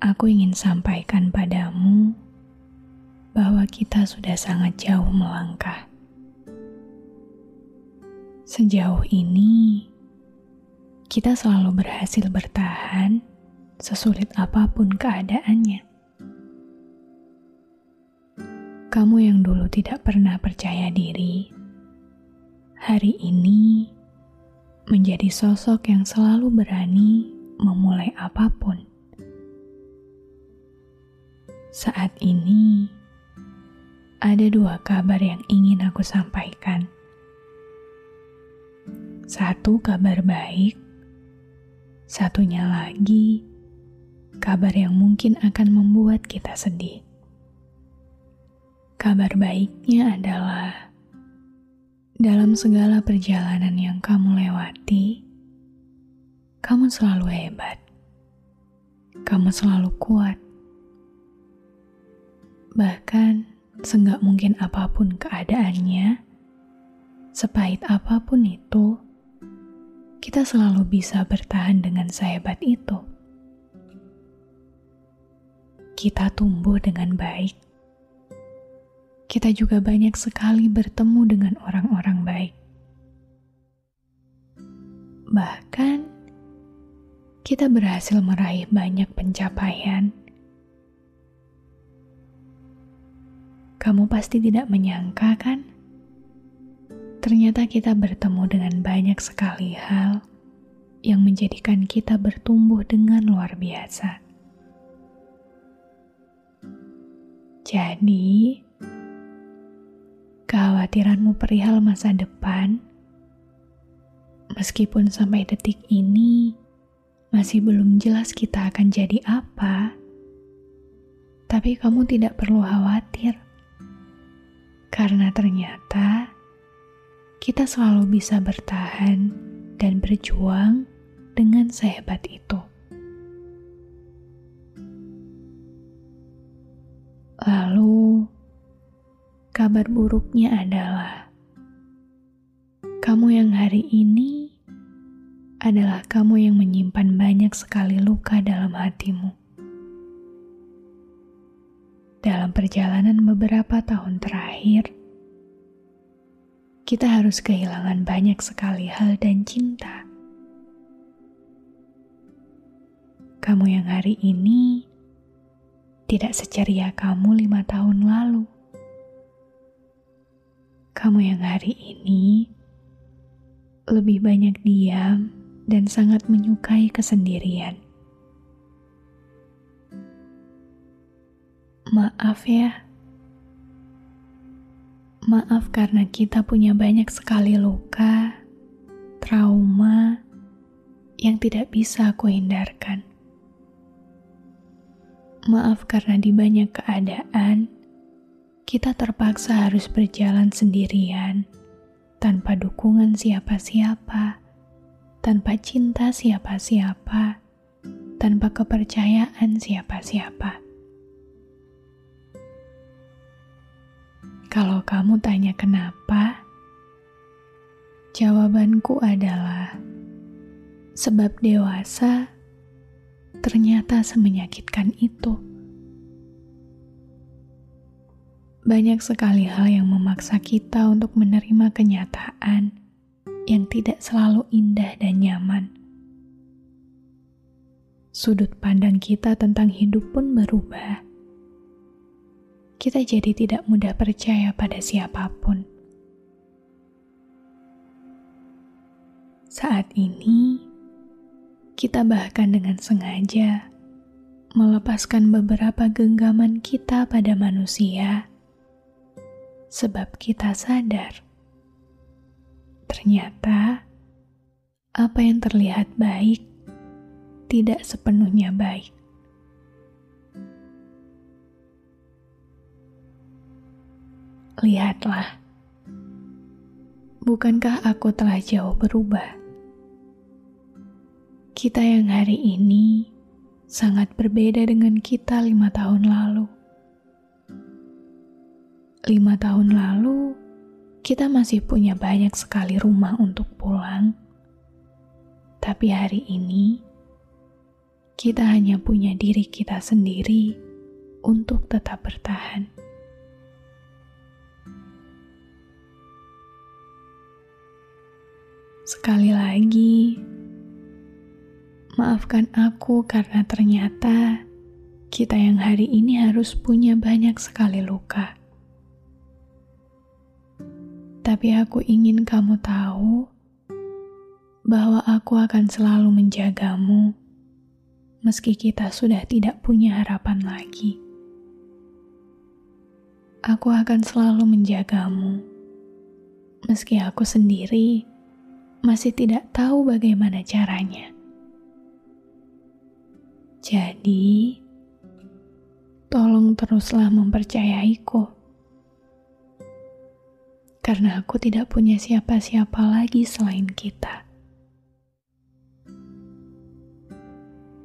aku ingin sampaikan padamu bahwa kita sudah sangat jauh melangkah. Sejauh ini, kita selalu berhasil bertahan sesulit apa pun keadaannya. Kamu yang dulu tidak pernah percaya diri, hari ini menjadi sosok yang selalu berani memulai apa pun. Saat ini, ada dua kabar yang ingin aku sampaikan. Satu kabar baik Satunya lagi, kabar yang mungkin akan membuat kita sedih. Kabar baiknya adalah dalam segala perjalanan yang kamu lewati, kamu selalu hebat. Kamu selalu kuat. Bahkan, seenggak mungkin apa pun keadaannya, sepahit apa pun itu, kita selalu bisa bertahan dengan sehebat itu. Kita tumbuh dengan baik. Kita juga banyak sekali bertemu dengan orang-orang baik. Bahkan, kita berhasil meraih banyak pencapaian. Kamu pasti tidak menyangka, kan? ternyata kita bertemu dengan banyak sekali hal yang menjadikan kita bertumbuh dengan luar biasa. Jadi, kekhawatiranmu perihal masa depan, meskipun sampai detik ini masih belum jelas kita akan jadi apa, tapi kamu tidak perlu khawatir, karena ternyata kita selalu bisa bertahan dan berjuang dengan sehebat itu. Lalu, kabar buruknya adalah kamu yang hari ini adalah kamu yang menyimpan banyak sekali luka dalam hatimu. Dalam perjalanan beberapa tahun terakhir, kita harus kehilangan banyak sekali hal dan cinta. Kamu yang hari ini tidak seceria kamu lima tahun lalu. Kamu yang hari ini lebih banyak diam dan sangat menyukai kesendirian. Maaf ya Maaf karena kita punya banyak sekali luka, trauma yang tidak bisa aku hindarkan. Maaf karena di banyak keadaan kita terpaksa harus berjalan sendirian tanpa dukungan siapa-siapa, tanpa cinta siapa-siapa, tanpa kepercayaan siapa-siapa. Kalau kamu tanya kenapa, jawabanku adalah sebab dewasa ternyata semenyakitkan itu. Banyak sekali hal yang memaksa kita untuk menerima kenyataan yang tidak selalu indah dan nyaman. sudut pandang kita tentang hidup pun berubah. Kita jadi tidak mudah percaya pada siapa pun. Saat ini, kita bahkan dengan sengaja melepaskan beberapa genggaman kita pada manusia, sebab kita sadar ternyata apa yang terlihat baik tidak sepenuhnya baik. Lihatlah, bukankah aku telah jauh berubah? Kita yang hari ini sangat berbeda dengan kita lima tahun lalu. Lima tahun lalu, kita masih punya banyak sekali rumah untuk pulang. Tapi hari ini, kita hanya punya diri kita sendiri untuk tetap bertahan. Sekali lagi, Maafkan aku karena ternyata kita yang hari ini harus punya banyak sekali luka. Tapi aku ingin kamu tahu bahwa aku akan selalu menjagamu meski kita sudah tidak punya harapan lagi. Aku akan selalu menjagamu meski aku sendiri masih tidak tahu bagaimana caranya. Jadi, tolong teruslah mempercayaiku. Karena aku tidak punya siapa-siapa lagi selain kita.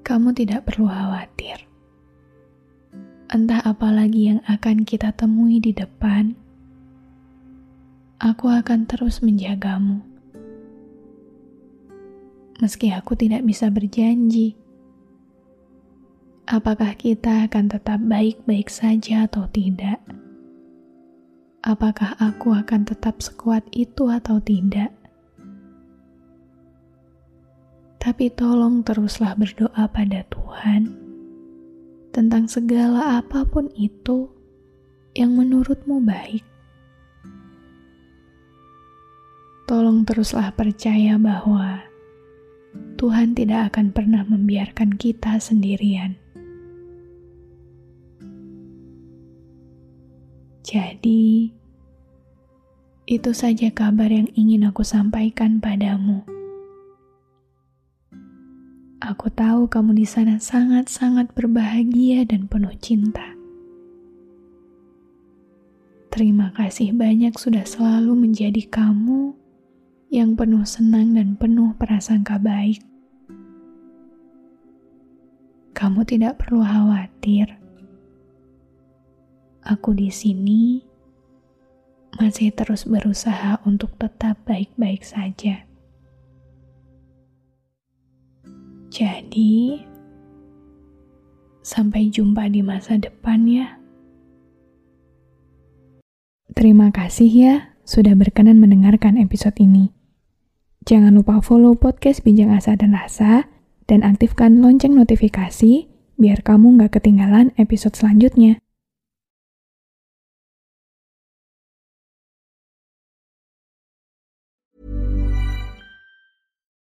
Kamu tidak perlu khawatir. Entah apa lagi yang akan kita temui di depan, aku akan terus menjagamu. Meski aku tidak bisa berjanji, apakah kita akan tetap baik-baik saja atau tidak? Apakah aku akan tetap sekuat itu atau tidak? Tapi tolong teruslah berdoa pada Tuhan tentang segala apa pun itu yang menurutmu baik. Tolong teruslah percaya bahwa Tuhan tidak akan pernah membiarkan kita sendirian. Jadi, itu saja kabar yang ingin aku sampaikan padamu. Aku tahu kamu di sana sangat-sangat berbahagia dan penuh cinta. Terima kasih banyak sudah selalu menjadi kamu yang penuh senang dan penuh prasangka baik. Kamu tidak perlu khawatir aku di sini masih terus berusaha untuk tetap baik-baik saja. Jadi, sampai jumpa di masa depan ya. Terima kasih ya sudah berkenan mendengarkan episode ini. Jangan lupa follow podcast Bincang Asa dan Rasa dan aktifkan lonceng notifikasi biar kamu nggak ketinggalan episode selanjutnya.